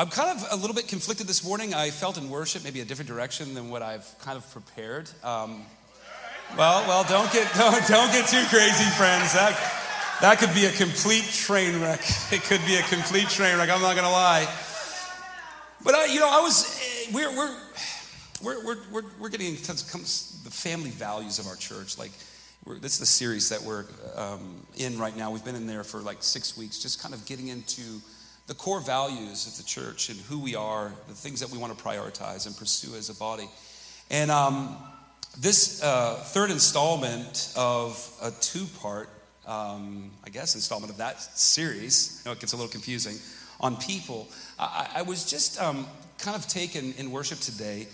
I'm kind of a little bit conflicted this morning. I felt in worship maybe a different direction than what I've kind of prepared. Um, well, well, don't get don't, don't get too crazy, friends. That that could be a complete train wreck. It could be a complete train wreck. I'm not gonna lie. But I, you know, I was eh, we're we're we're we're we're, we're getting into the family values of our church. Like, this is the series that we're um, in right now. We've been in there for like six weeks, just kind of getting into the core values of the church and who we are, the things that we want to prioritize and pursue as a body. And um, this uh, third installment of a two part, um, I guess, installment of that series, I know it gets a little confusing, on people, I, I was just um, kind of taken in worship today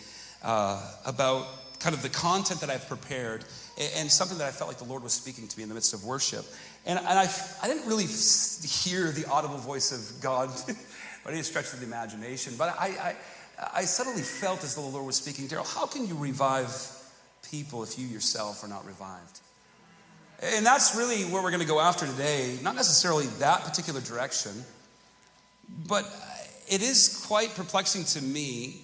uh, about kind of the content that I've prepared and something that I felt like the Lord was speaking to me in the midst of worship. And, and I, I didn't really hear the audible voice of God by any stretch of the imagination, but I, I, I suddenly felt as though the Lord was speaking, Daryl, how can you revive people if you yourself are not revived? And that's really where we're going to go after today. Not necessarily that particular direction, but uh, it is quite perplexing to me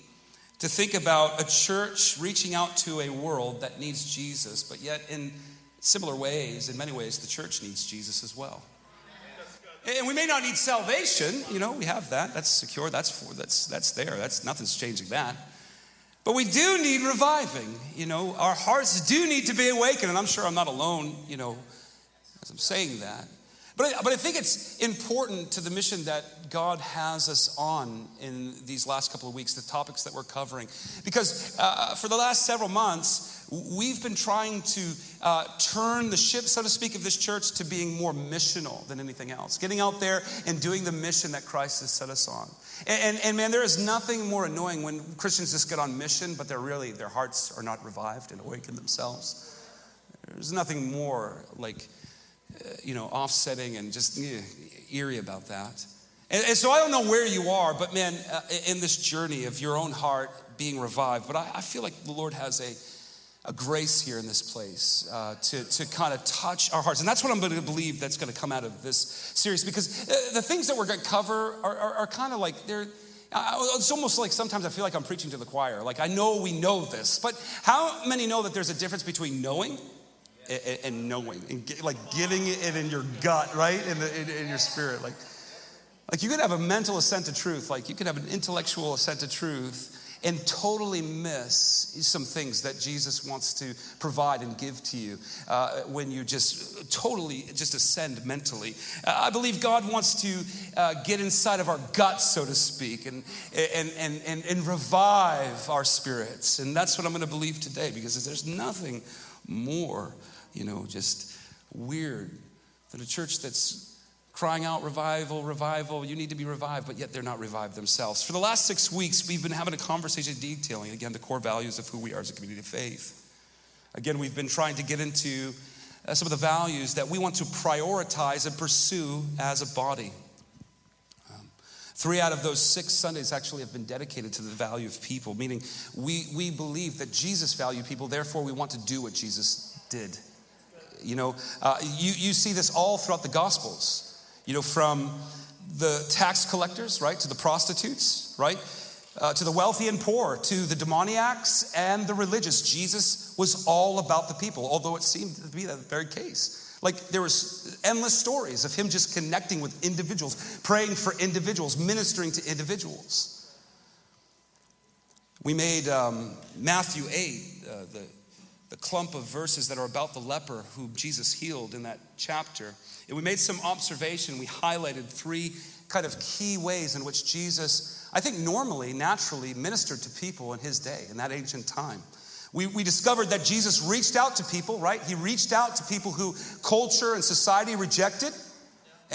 to think about a church reaching out to a world that needs Jesus, but yet in similar ways, in many ways, the church needs Jesus as well. And we may not need salvation, you know, we have that. That's secure, that's for that's that's there. That's nothing's changing that. But we do need reviving, you know. Our hearts do need to be awakened, and I'm sure I'm not alone, you know, as I'm saying that. But I, but I think it's important to the mission that God has us on in these last couple of weeks, the topics that we're covering. Because uh, for the last several months, we've been trying to uh, turn the ship, so to speak, of this church to being more missional than anything else. Getting out there and doing the mission that Christ has set us on. And, and, and man, there is nothing more annoying when Christians just get on mission, but they're really, their hearts are not revived and awakened themselves. There's nothing more like you know, offsetting and just eerie about that. And, and, so I don't know where you are, but man, uh, in this journey of your own heart being revived, but I, I feel like the Lord has a, a grace here in this place uh, to, to kind of touch our hearts. And that's what I'm going to believe that's going to come out of this series because uh, the things that we're going to cover are, are, are kind of like they're. It's almost like sometimes I feel like I'm preaching to the choir. Like I know we know this, but how many know that there's a difference between knowing and, and knowing and get, like getting it in your gut, right? In, the, in, in your spirit. Like, like you could have a mental assent to truth, like you could have an intellectual assent to truth and totally miss some things that Jesus wants to provide and give to you uh, when you just totally just ascend mentally. Uh, I believe God wants to uh, get inside of our guts, so to speak, and, and, and, and, and revive our spirits. And that's what I'm going to believe today because there's nothing more you know, just weird than a church that's crying out revival, revival, you need to be revived, but yet they're not revived themselves. For the last six weeks, we've been having a conversation detailing, again, the core values of who we are as a community of faith. Again, we've been trying to get into uh, some of the values that we want to prioritize and pursue as a body. Three out of those six Sundays actually have been dedicated to the value of people, meaning we, we believe that Jesus valued people, therefore, we want to do what Jesus did. You know, uh, you, you see this all throughout the Gospels. You know, from the tax collectors, right, to the prostitutes, right, uh, to the wealthy and poor, to the demoniacs and the religious. Jesus was all about the people, although it seemed to be that very case. Like there was endless stories of him just connecting with individuals, praying for individuals, ministering to individuals. We made um, Matthew 8, uh, the the clump of verses that are about the leper who Jesus healed in that chapter. And we made some observation. We highlighted three kind of key ways in which Jesus, I think, normally, naturally ministered to people in his day, in that ancient time. We, we discovered that Jesus reached out to people, right? He reached out to people who culture and society rejected,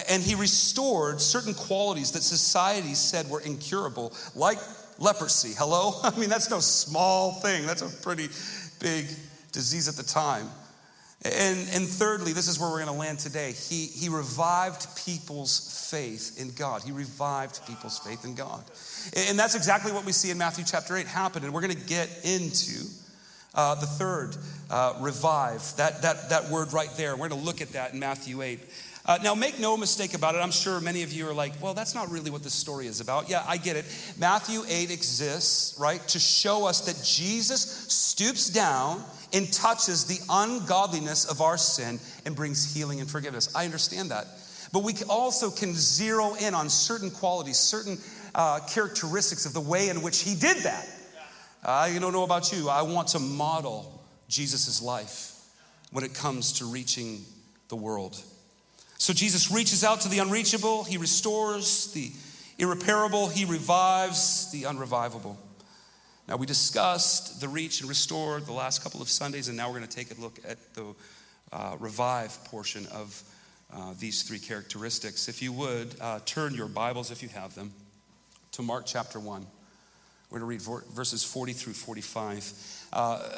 and he restored certain qualities that society said were incurable, like leprosy. Hello? I mean, that's no small thing, that's a pretty big disease at the time. And, and thirdly, this is where we're going to land today. He, he revived people's faith in God. He revived people's faith in God. And that's exactly what we see in Matthew chapter 8 happen. And we're going to get into uh, the third, uh, revive, that, that, that word right there. We're going to look at that in Matthew 8. Uh, now, make no mistake about it. I'm sure many of you are like, well, that's not really what this story is about. Yeah, I get it. Matthew 8 exists, right, to show us that Jesus stoops down and touches the ungodliness of our sin and brings healing and forgiveness. I understand that. But we also can zero in on certain qualities, certain uh, characteristics of the way in which he did that. I don't know about you. I want to model Jesus' life when it comes to reaching the world. So Jesus reaches out to the unreachable, he restores the irreparable, he revives the unrevivable. Now, we discussed the reach and restore the last couple of Sundays, and now we're going to take a look at the uh, revive portion of uh, these three characteristics. If you would, uh, turn your Bibles, if you have them, to Mark chapter 1. We're going to read verses 40 through 45. Uh,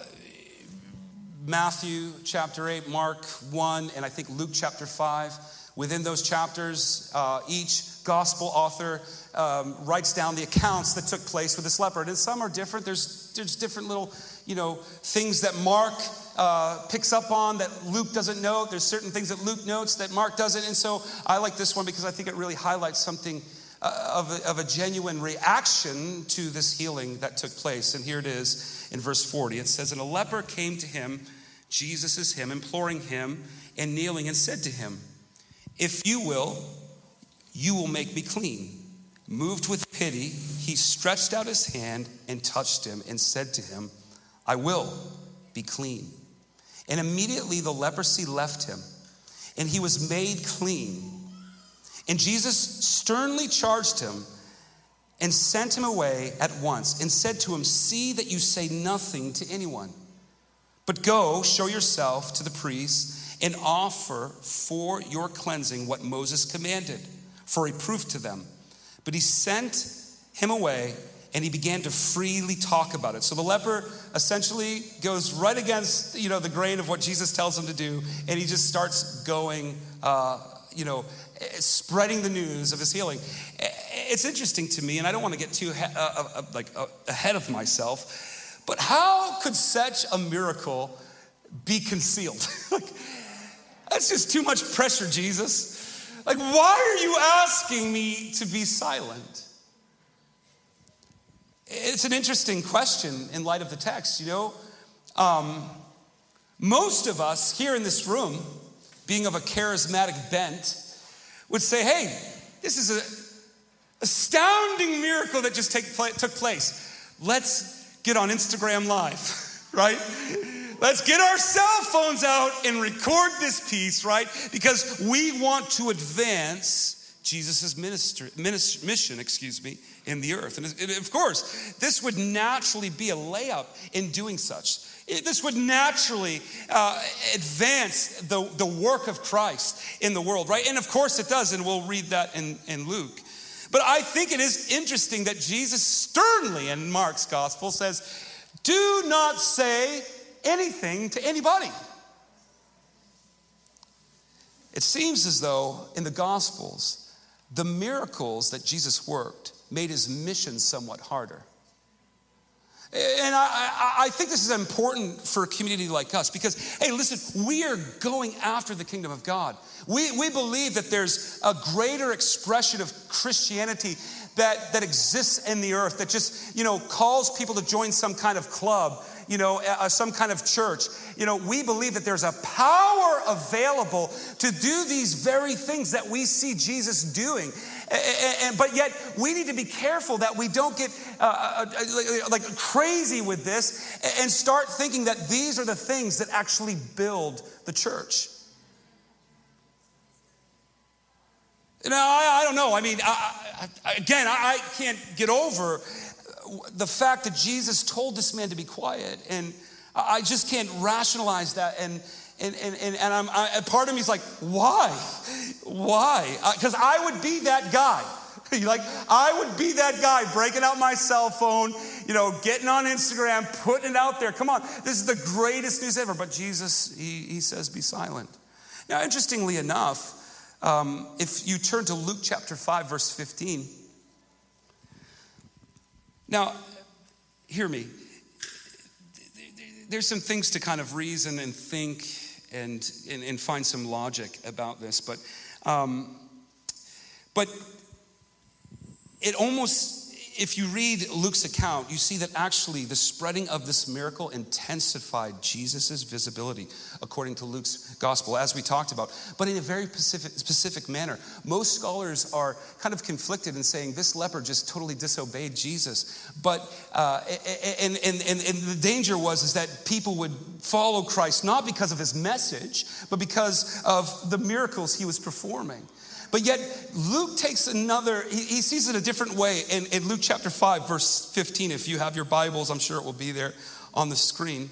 Matthew chapter 8, Mark 1, and I think Luke chapter 5. Within those chapters, uh, each gospel author um, writes down the accounts that took place with this leper. And some are different. There's, there's different little, you know, things that Mark uh, picks up on that Luke doesn't note. There's certain things that Luke notes that Mark doesn't. And so I like this one because I think it really highlights something Uh, of, a, of a genuine reaction to this healing that took place. And here it is in verse 40. It says, And a leper came to him, Jesus is him, imploring him and kneeling, and said to him, If you will, you will make me clean. Moved with pity, he stretched out his hand and touched him and said to him, I will be clean. And immediately the leprosy left him, and he was made clean. And Jesus sternly charged him and sent him away at once and said to him, See that you say nothing to anyone, but go show yourself to the priests and offer for your cleansing what Moses commanded for a proof to them. But he sent him away and he began to freely talk about it. So the leper essentially goes right against, you know, the grain of what Jesus tells him to do, and he just starts going, uh, you know, spreading the news of his healing. It's interesting to me, and I don't want to get too uh, uh, uh, like uh, ahead of myself, but how could such a miracle be concealed? like, that's just too much pressure, Jesus. Like, why are you asking me to be silent? It's an interesting question in light of the text, you know. Um, most of us here in this room, being of a charismatic bent, would say, hey, this is an astounding miracle that just took place. Let's get on Instagram Live, right? Let's get our cell phones out and record this piece, right? Because we want to advance Jesus' ministry, mission, excuse me, in the earth. And of course, this would naturally be a layup in doing such. This would naturally uh, advance the, the work of Christ in the world, right? And of course it does, and we'll read that in, in Luke. But I think it is interesting that Jesus sternly in Mark's gospel says, Do not say anything to anybody. It seems as though in the gospels, the miracles that Jesus worked made his mission somewhat harder. And I, I, think this is important for a community like us because, hey, listen, we are going after the kingdom of God. We, we believe that there's a greater expression of Christianity that, that exists in the earth that just, you know, calls people to join some kind of club, you know, uh, some kind of church. You know, we believe that there's a power available to do these very things that we see Jesus doing. And, but yet, we need to be careful that we don't get uh, uh, uh like crazy with this and start thinking that these are the things that actually build the church. Know, I, I don't know. I mean, I, I, again, I can't get over the fact that Jesus told this man to be quiet. And I just can't rationalize that. And, and, and, and, and I'm, I, part of me is like, why? Why? Because uh, I would be that guy. like, I would be that guy breaking out my cell phone, you know, getting on Instagram, putting it out there. Come on, this is the greatest news ever. But Jesus, he, he says, be silent. Now, interestingly enough, um, if you turn to Luke chapter 5, verse 15, now, hear me. There's some things to kind of reason and think and, and, and find some logic about this, but Um, but it almost if you read Luke's account, you see that actually the spreading of this miracle intensified Jesus' visibility, according to Luke's gospel, as we talked about, but in a very specific, specific manner. Most scholars are kind of conflicted in saying this leper just totally disobeyed Jesus. But, uh, and, and, and, and the danger was is that people would follow Christ not because of his message, but because of the miracles he was performing. But yet, Luke takes another, he, sees it a different way in, in Luke chapter 5, verse 15. If you have your Bibles, I'm sure it will be there on the screen.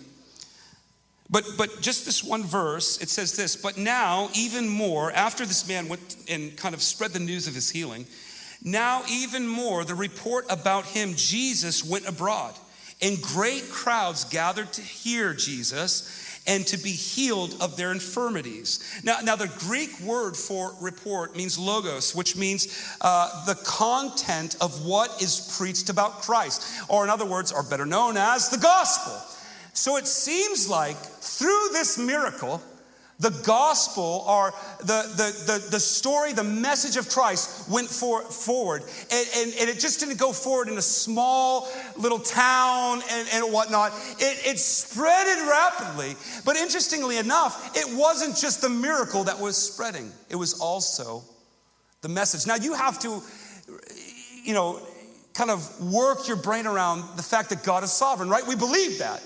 But, but just this one verse, it says this, but now, even more, after this man went and kind of spread the news of his healing, now, even more, the report about him, Jesus, went abroad, and great crowds gathered to hear Jesus and to be healed of their infirmities. Now, now the Greek word for report means logos, which means uh, the content of what is preached about Christ, or in other words, are better known as the gospel. So it seems like through this miracle, the gospel or the, the, the, the, story, the message of Christ went for, forward. And, and, and, it just didn't go forward in a small little town and, and whatnot. It, it spreaded rapidly. But interestingly enough, it wasn't just the miracle that was spreading, it was also the message. Now you have to, you know, kind of work your brain around the fact that God is sovereign, right? We believe that.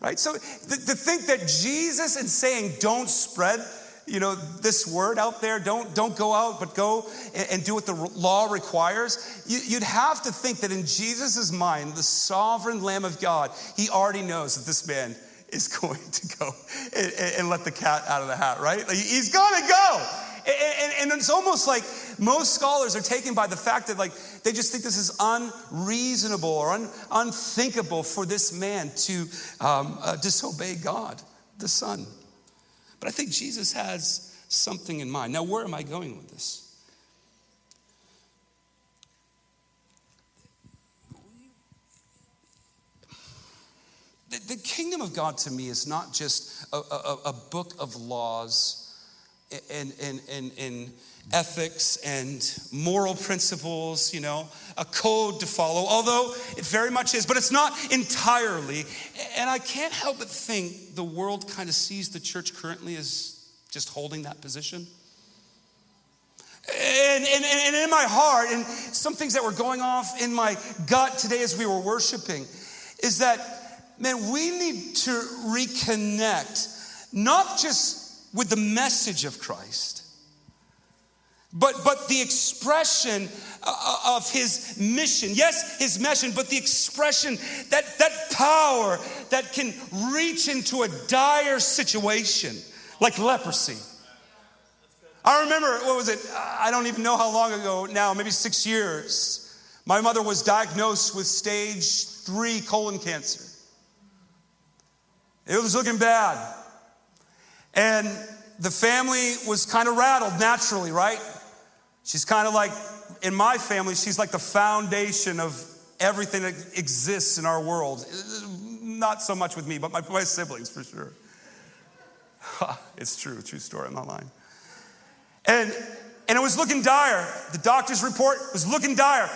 Right? So to, to think that Jesus is saying, don't spread you know this word out there. Don't don't go out but go and, and do what the law requires. You, would have to think that in jesus' mind the sovereign lamb of god he already knows that this man is going to go and, and let the cat out of the hat right? Like he's to go and, and, it's almost like most scholars are taken by the fact that like they just think this is unreasonable or un, unthinkable for this man to um, uh, disobey God, the Son. But I think Jesus has something in mind. Now, where am I going with this? The, the kingdom of God to me is not just a, a, a book of laws and, and, and, and ethics and moral principles, you know, a code to follow, although it very much is, but it's not entirely. And I can't help but think the world kind of sees the church currently as just holding that position. And, and, and in my heart, and some things that were going off in my gut today as we were worshiping, is that, man, we need to reconnect, not just with the message of Christ. But, but the expression uh, uh, of his mission, yes, his mission, but the expression, that, that power that can reach into a dire situation like leprosy. I remember, what was it? I don't even know how long ago now, maybe six years. My mother was diagnosed with stage three colon cancer. It was looking bad. And the family was kind of rattled naturally, right? She's kind of like, in my family, she's like the foundation of everything that exists in our world. Not so much with me, but my, my siblings for sure. it's true, true story, I'm not lying. And, and it was looking dire. The doctor's report was looking dire.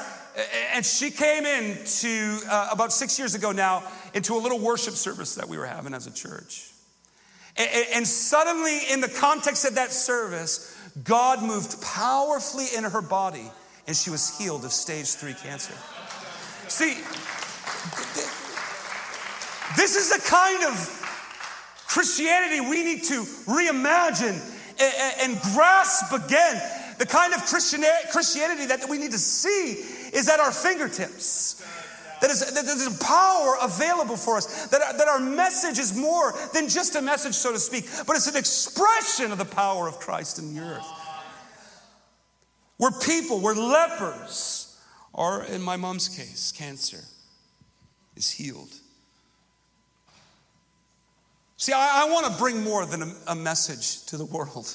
And she came in to, uh, about six years ago now, into a little worship service that we were having as a church. And suddenly, in the context of that service, God moved powerfully in her body and she was healed of stage three cancer. See, this is the kind of Christianity we need to reimagine and grasp again. The kind of Christianity that we need to see is at our fingertips. That, is, that there's a power available for us. That, that our message is more than just a message, so to speak, but it's an expression of the power of Christ in the earth. We're people, we're lepers, or in my mom's case, cancer is healed. See, I, I want to bring more than a, a message to the world.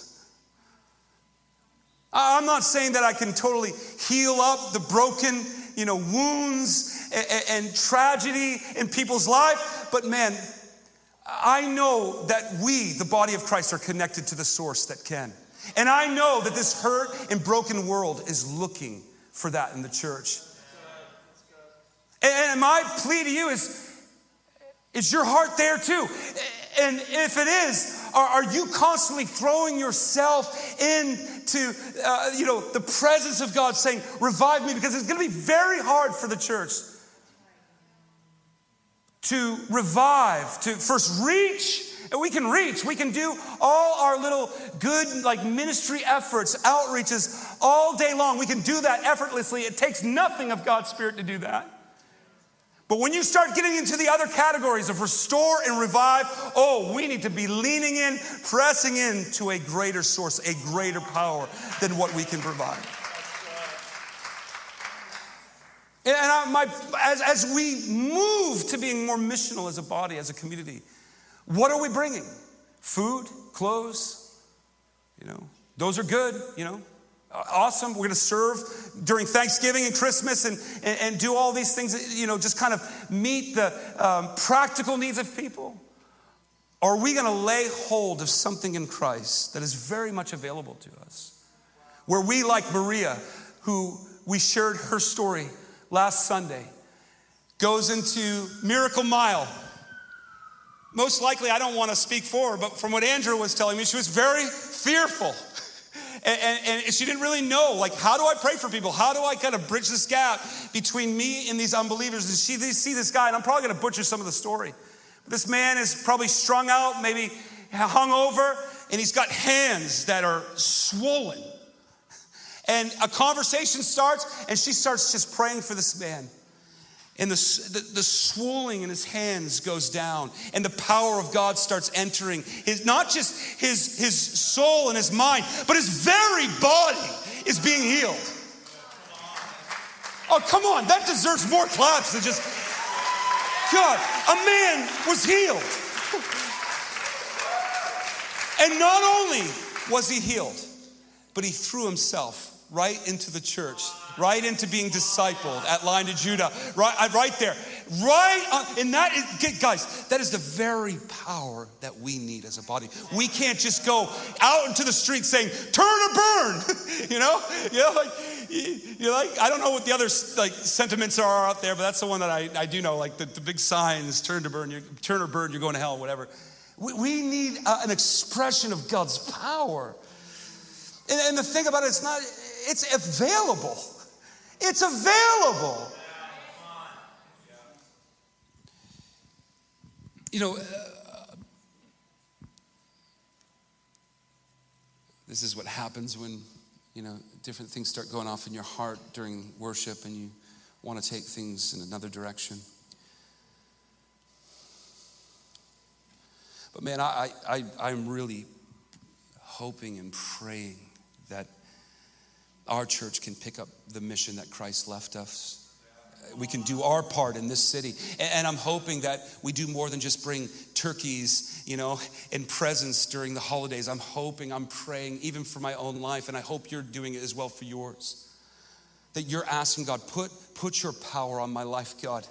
I'm not saying that I can totally heal up the broken, you know, wounds and, and tragedy in people's life. But man, I know that we, the body of Christ, are connected to the source that can. And I know that this hurt and broken world is looking for that in the church. And my plea to you is is your heart there too? And if it is, are, are you constantly throwing yourself into uh, you know the presence of God, saying, "Revive me," because it's going to be very hard for the church to revive, to first reach. And we can reach. We can do all our little good, like ministry efforts, outreaches all day long. We can do that effortlessly. It takes nothing of God's Spirit to do that. But when you start getting into the other categories of restore and revive, oh, we need to be leaning in, pressing in to a greater source, a greater power than what we can provide. And I, my, as, as we move to being more missional as a body, as a community, what are we bringing? Food, clothes, you know, those are good, you know, awesome. We're going to serve during Thanksgiving and Christmas and, and, and, do all these things, you know, just kind of meet the um, practical needs of people? Are we going to lay hold of something in Christ that is very much available to us? Where we, like Maria, who we shared her story last Sunday, goes into Miracle Mile. Most likely, I don't want to speak for her, but from what Andrew was telling me, she was very fearful. And, and, and, she didn't really know, like, how do I pray for people? How do I kind of bridge this gap between me and these unbelievers? And she they see this guy, and I'm probably going to butcher some of the story. This man is probably strung out, maybe hung over, and he's got hands that are swollen. And a conversation starts, and she starts just praying for this man. And the, the, the, swelling in his hands goes down, and the power of God starts entering his not just his, his soul and his mind, but his very body is being healed. Oh, come on, that deserves more claps than just God. A man was healed. And not only was he healed, but he threw himself right into the church right into being discipled at Lion of Judah, right, uh, right there. Right, on, and that is, guys, that is the very power that we need as a body. We can't just go out into the street saying, turn or burn, you know? You know, like, you're like, I don't know what the other like sentiments are out there, but that's the one that I, I do know, like the, the big signs, turn to burn, turn or burn, you're going to hell, whatever. We, we need a, an expression of God's power. And, and the thing about it, it's not, it's available. It's available. You know, uh, this is what happens when, you know, different things start going off in your heart during worship and you want to take things in another direction. But man, I, I, I'm really hoping and praying that our church can pick up the mission that Christ left us. We can do our part in this city. And I'm hoping that we do more than just bring turkeys, you know, and presents during the holidays. I'm hoping, I'm praying, even for my own life, and I hope you're doing it as well for yours. That you're asking God, put, put your power on my life, God.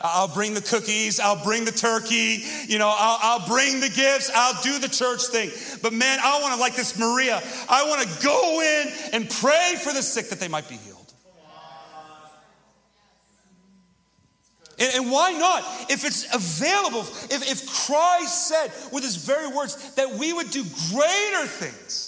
I'll bring the cookies, I'll bring the turkey, you know, I'll, I'll bring the gifts, I'll do the church thing. But man, I want to, like this Maria, I want to go in and pray for the sick that they might be healed. And, and, why not? If it's available, if, if Christ said with his very words that we would do greater things.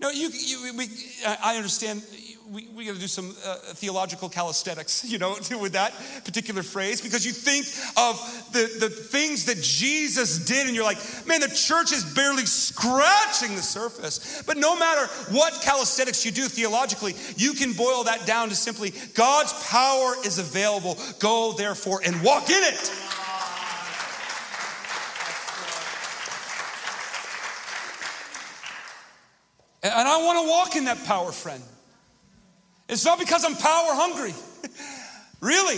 No, you, you we, I understand we, we got to do some uh, theological calisthenics, you know, with that particular phrase, because you think of the, the things that Jesus did, and you're like, man, the church is barely scratching the surface. But no matter what calisthenics you do theologically, you can boil that down to simply God's power is available. Go, therefore, and walk in it. And I want to walk in that power, friend. It's not because I'm power hungry. really,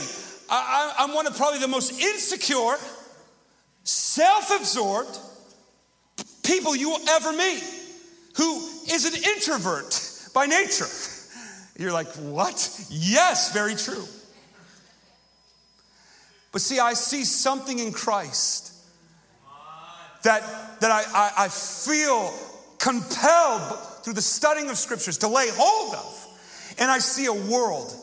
I, am one of probably the most insecure, self absorbed people you will ever meet who is an introvert by nature. You're like, what? Yes, very true. But see, I see something in Christ that, that I, I, I feel compelled through the studying of scriptures to lay hold of. And I see a world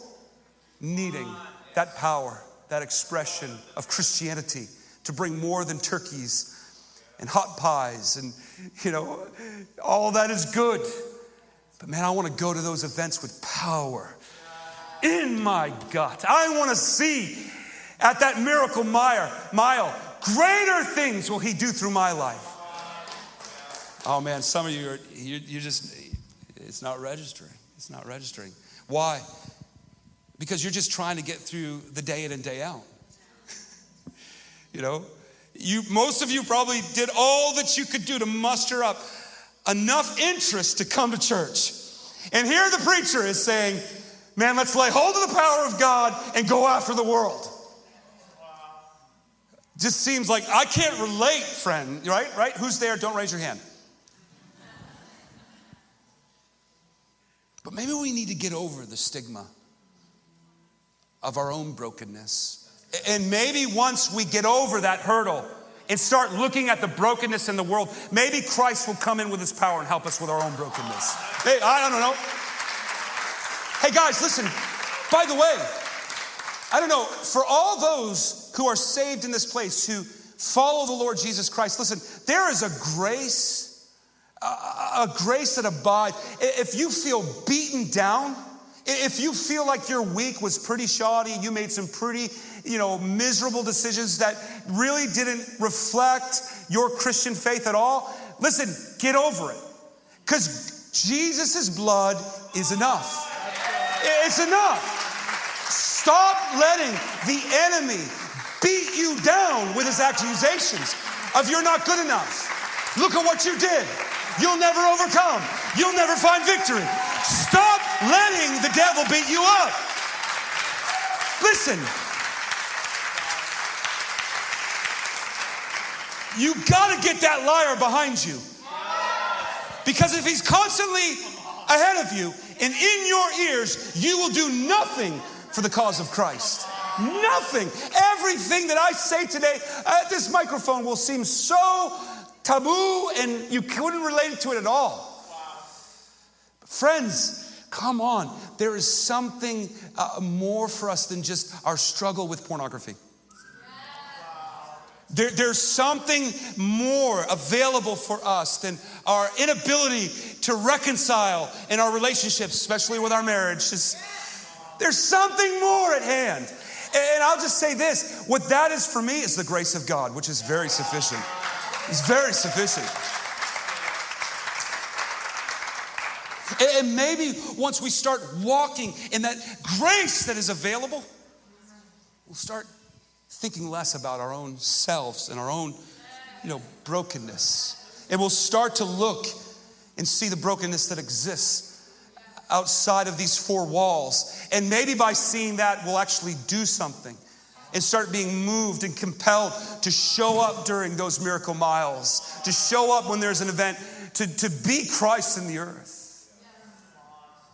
needing that power, that expression of Christianity to bring more than turkeys and hot pies and, you know, all that is good. But man, I want to go to those events with power in my gut. I want to see at that miracle mile, mile, greater things will he do through my life. Oh man, some of you are, you, you just, it's not registering. It's not registering. Why? Because you're just trying to get through the day in and day out. you know, you, most of you probably did all that you could do to muster up enough interest to come to church. And here the preacher is saying, Man, let's lay hold of the power of God and go after the world. Just seems like I can't relate, friend, right? Right? Who's there? Don't raise your hand. But maybe we need to get over the stigma of our own brokenness. And maybe once we get over that hurdle and start looking at the brokenness in the world, maybe Christ will come in with his power and help us with our own brokenness. Hey, I don't know. Hey, guys, listen. By the way, I don't know, for all those who are saved in this place who follow the Lord Jesus Christ, listen, there is a grace, uh, a, grace that abides. If you feel beaten down, if you feel like your week was pretty shoddy, you made some pretty, you know, miserable decisions that really didn't reflect your Christian faith at all, listen, get over it. Because Jesus' blood is enough. It's enough. Stop letting the enemy beat you down with his accusations of you're not good enough. Look at what you did. You'll never overcome. You'll never find victory. Stop letting the devil beat you up. Listen. You got to get that liar behind you. Because if he's constantly ahead of you and in your ears, you will do nothing for the cause of Christ. Nothing. Everything that I say today at this microphone will seem so taboo and you couldn't relate to it at all. Friends, come on. There is something uh, more for us than just our struggle with pornography. There, there's something more available for us than our inability to reconcile in our relationships, especially with our marriage. there's something more at hand. And I'll just say this what that is for me is the grace of God, which is very sufficient. It's very sufficient. And maybe once we start walking in that grace that is available, we'll start thinking less about our own selves and our own, you know, brokenness. And we'll start to look and see the brokenness that exists outside of these four walls. And maybe by seeing that, we'll actually do something and start being moved and compelled to show up during those miracle miles, to show up when there's an event, to, to be Christ in the earth.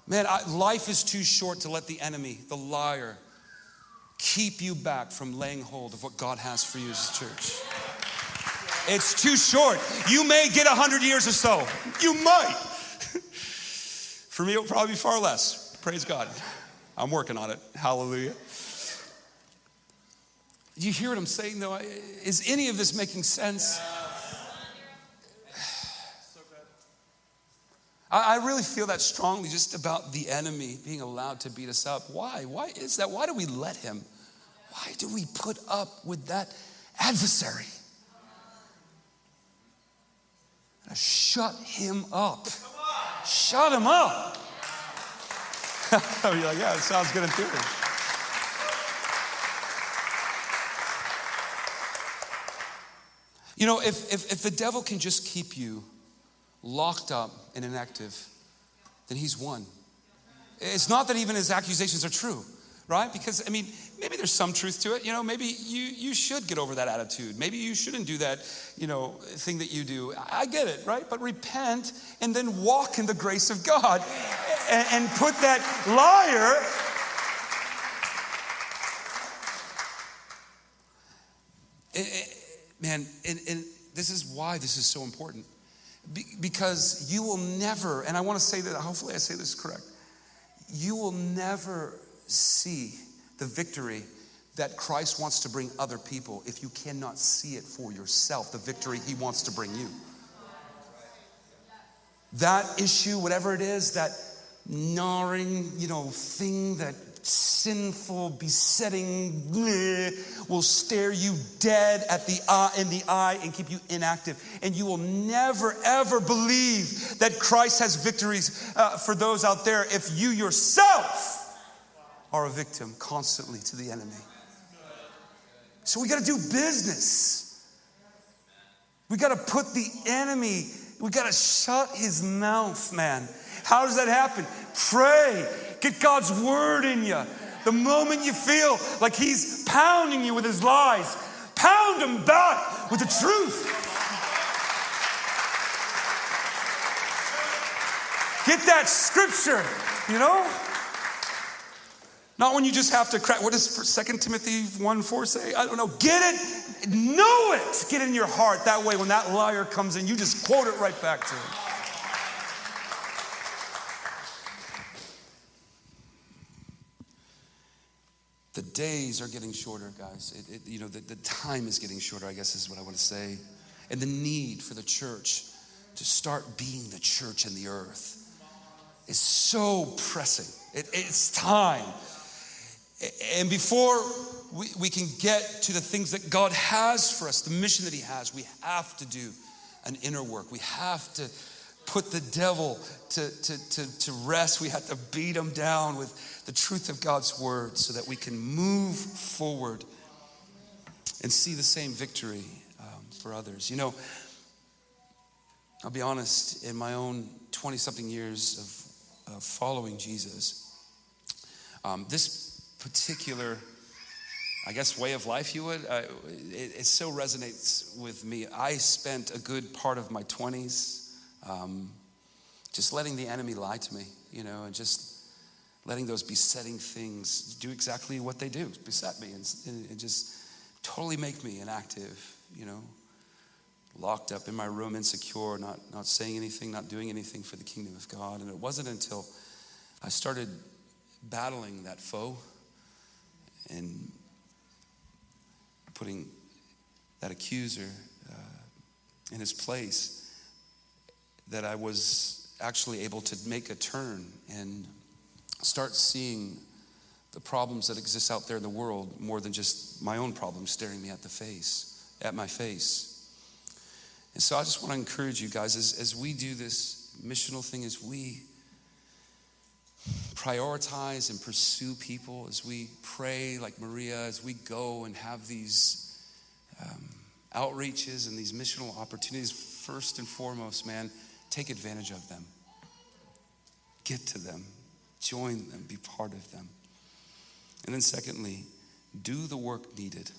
Man, I, life is too short to let the enemy, the liar, keep you back from laying hold of what God has for you as a church. It's too short. You may get 100 years or so. You might. for me, it'll probably be far less. Praise God. I'm working on it. Hallelujah. Do you hear what I'm saying, though? Is any of this making sense? I, really feel that strongly just about the enemy being allowed to beat us up. Why? Why is that? Why do we let him? Why do we put up with that adversary? Shut him up. Shut him up. You're like, yeah, it sounds good in theory. You know, if, if, if the devil can just keep you locked up and inactive, then he's won. It's not that even his accusations are true, right? Because, I mean, maybe there's some truth to it. You know, maybe you, you should get over that attitude. Maybe you shouldn't do that, you know, thing that you do. I get it, right? But repent and then walk in the grace of God and, and put that liar man, and, and, this is why this is so important. Be- because you will never, and I want to say that, hopefully I say this correct, you will never see the victory that Christ wants to bring other people if you cannot see it for yourself, the victory he wants to bring you. That issue, whatever it is, that gnawing, you know, thing that sinful, besetting will stare you dead at the in the eye and keep you inactive. And you will never, ever believe that Christ has victories uh, for those out there if you yourself are a victim constantly to the enemy. So we got to do business. We got to put the enemy, we got to shut his mouth, man. How does that happen? Pray. Get God's word in you. The moment you feel like he's pounding you with his lies, pound him back with the truth. Get that scripture, you know? Not when you just have to crack. What does 2 Timothy 1 4 say? I don't know. Get it, know it. Get it in your heart. That way, when that liar comes in, you just quote it right back to him. The days are getting shorter, guys. It, it, you know, the, the time is getting shorter, I guess is what I want to say. And the need for the church to start being the church in the earth is so pressing. It, it's time. And before we, we can get to the things that God has for us, the mission that He has, we have to do an inner work. We have to put the devil to, to, to, to rest. We have to beat him down with the truth of God's word so that we can move forward and see the same victory um, for others. You know, I'll be honest, in my own 20 something years of, of, following Jesus, um, this particular I guess way of life you would. Uh, it, it, so resonates with me. I spent a good part of my 20s um, just letting the enemy lie to me, you know, and just letting those besetting things do exactly what they do, beset me and, and just totally make me inactive, you know, locked up in my room, insecure, not, not saying anything, not doing anything for the kingdom of God. And it wasn't until I started battling that foe and putting that accuser uh, in his place that I was actually able to make a turn and start seeing the problems that exist out there in the world more than just my own problems staring me at the face, at my face. And so I just want to encourage you guys as, as we do this missional thing, as we prioritize and pursue people, as we pray like Maria, as we go and have these um, outreaches and these missional opportunities, first and foremost, man, Take advantage of them. Get to them. Join them. Be part of them. And then, secondly, do the work needed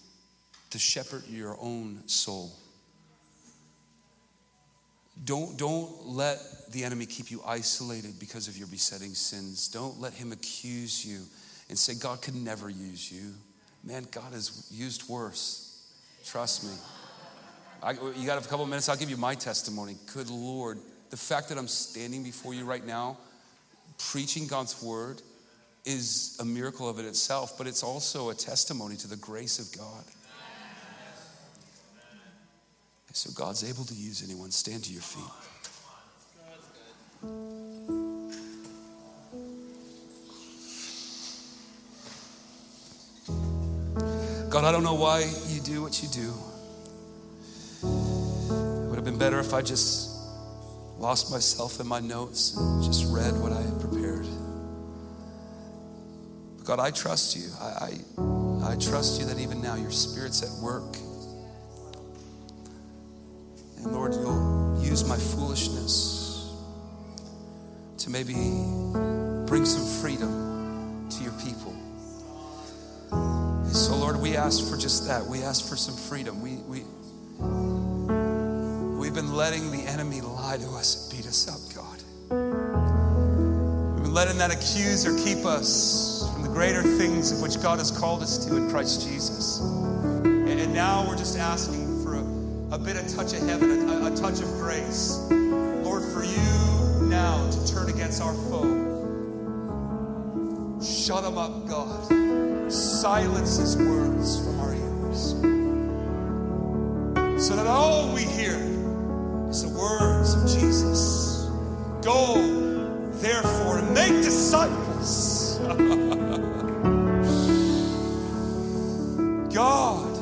to shepherd your own soul. Don't, don't let the enemy keep you isolated because of your besetting sins. Don't let him accuse you and say, God could never use you. Man, God has used worse. Trust me. I, you got a couple minutes? I'll give you my testimony. Good Lord, the fact that I'm standing before you right now, preaching God's word, is a miracle of it itself, but it's also a testimony to the grace of God. So God's able to use anyone. Stand to your feet. God, I don't know why you do what you do. It would have been better if I just lost myself in my notes and just read what I had prepared. But God, I trust you. I, I, I trust you that even now your Spirit's at work. And Lord, you'll use my foolishness to maybe bring some freedom to your people. And so, Lord, we ask for just that. We ask for some freedom. We, we, been letting the enemy lie to us and beat us up, God. We've been letting that accuser keep us from the greater things of which God has called us to in Christ Jesus. And now we're just asking for a, a bit of touch of heaven, a, a touch of grace. Lord, for you now to turn against our foe. Shut him up, God. Silence his words from our ears. So that all we hear Go, therefore, and make disciples. God,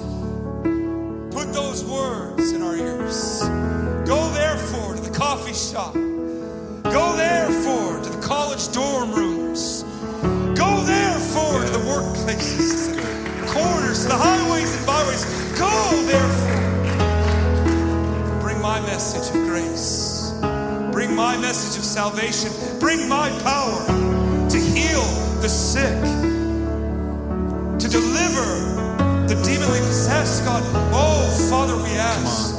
put those words in our ears. Go, therefore, to the coffee shop. Go, therefore, to the college dorm rooms. Go, therefore, to the workplaces, to the corners, to the highways and byways. Go, therefore. Bring my message of grace. Bring my message of salvation. Bring my power to heal the sick, to deliver the demonly possessed, God. Oh, Father, we ask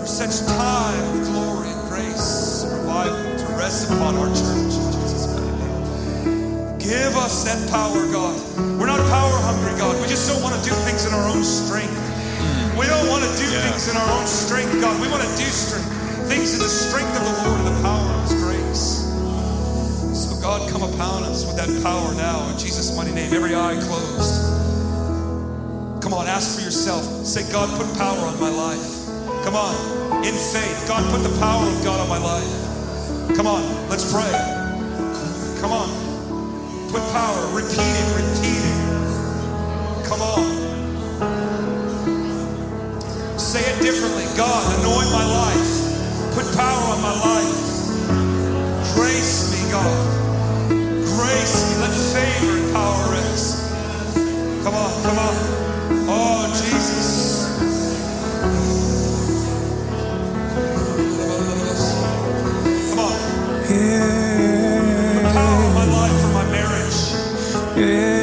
for such time of glory and grace and revival to rest upon our church in Jesus' mighty name. Give us that power, God. We're not power hungry, God. We just don't want to do things in our own strength. We don't want to do Yeah. things in our own strength, God. We want to do strength, things in the strength of the Lord and the power of His grace. So, God, come upon us with that power now in Jesus' mighty name. Every eye closed. Come on, ask for yourself. Say, God, put power on my life. Come on, in faith. God, put the power of God on my life. Come on, let's pray. Come on, put power. Repeat it, repeat it. Come on. Say it differently. God, anoint my life power of my life. Grace me, God. Grace me. Let favor and power rest. Come on, come on. Oh, Jesus. Come on. Yeah. The power of my life for my marriage. Yeah.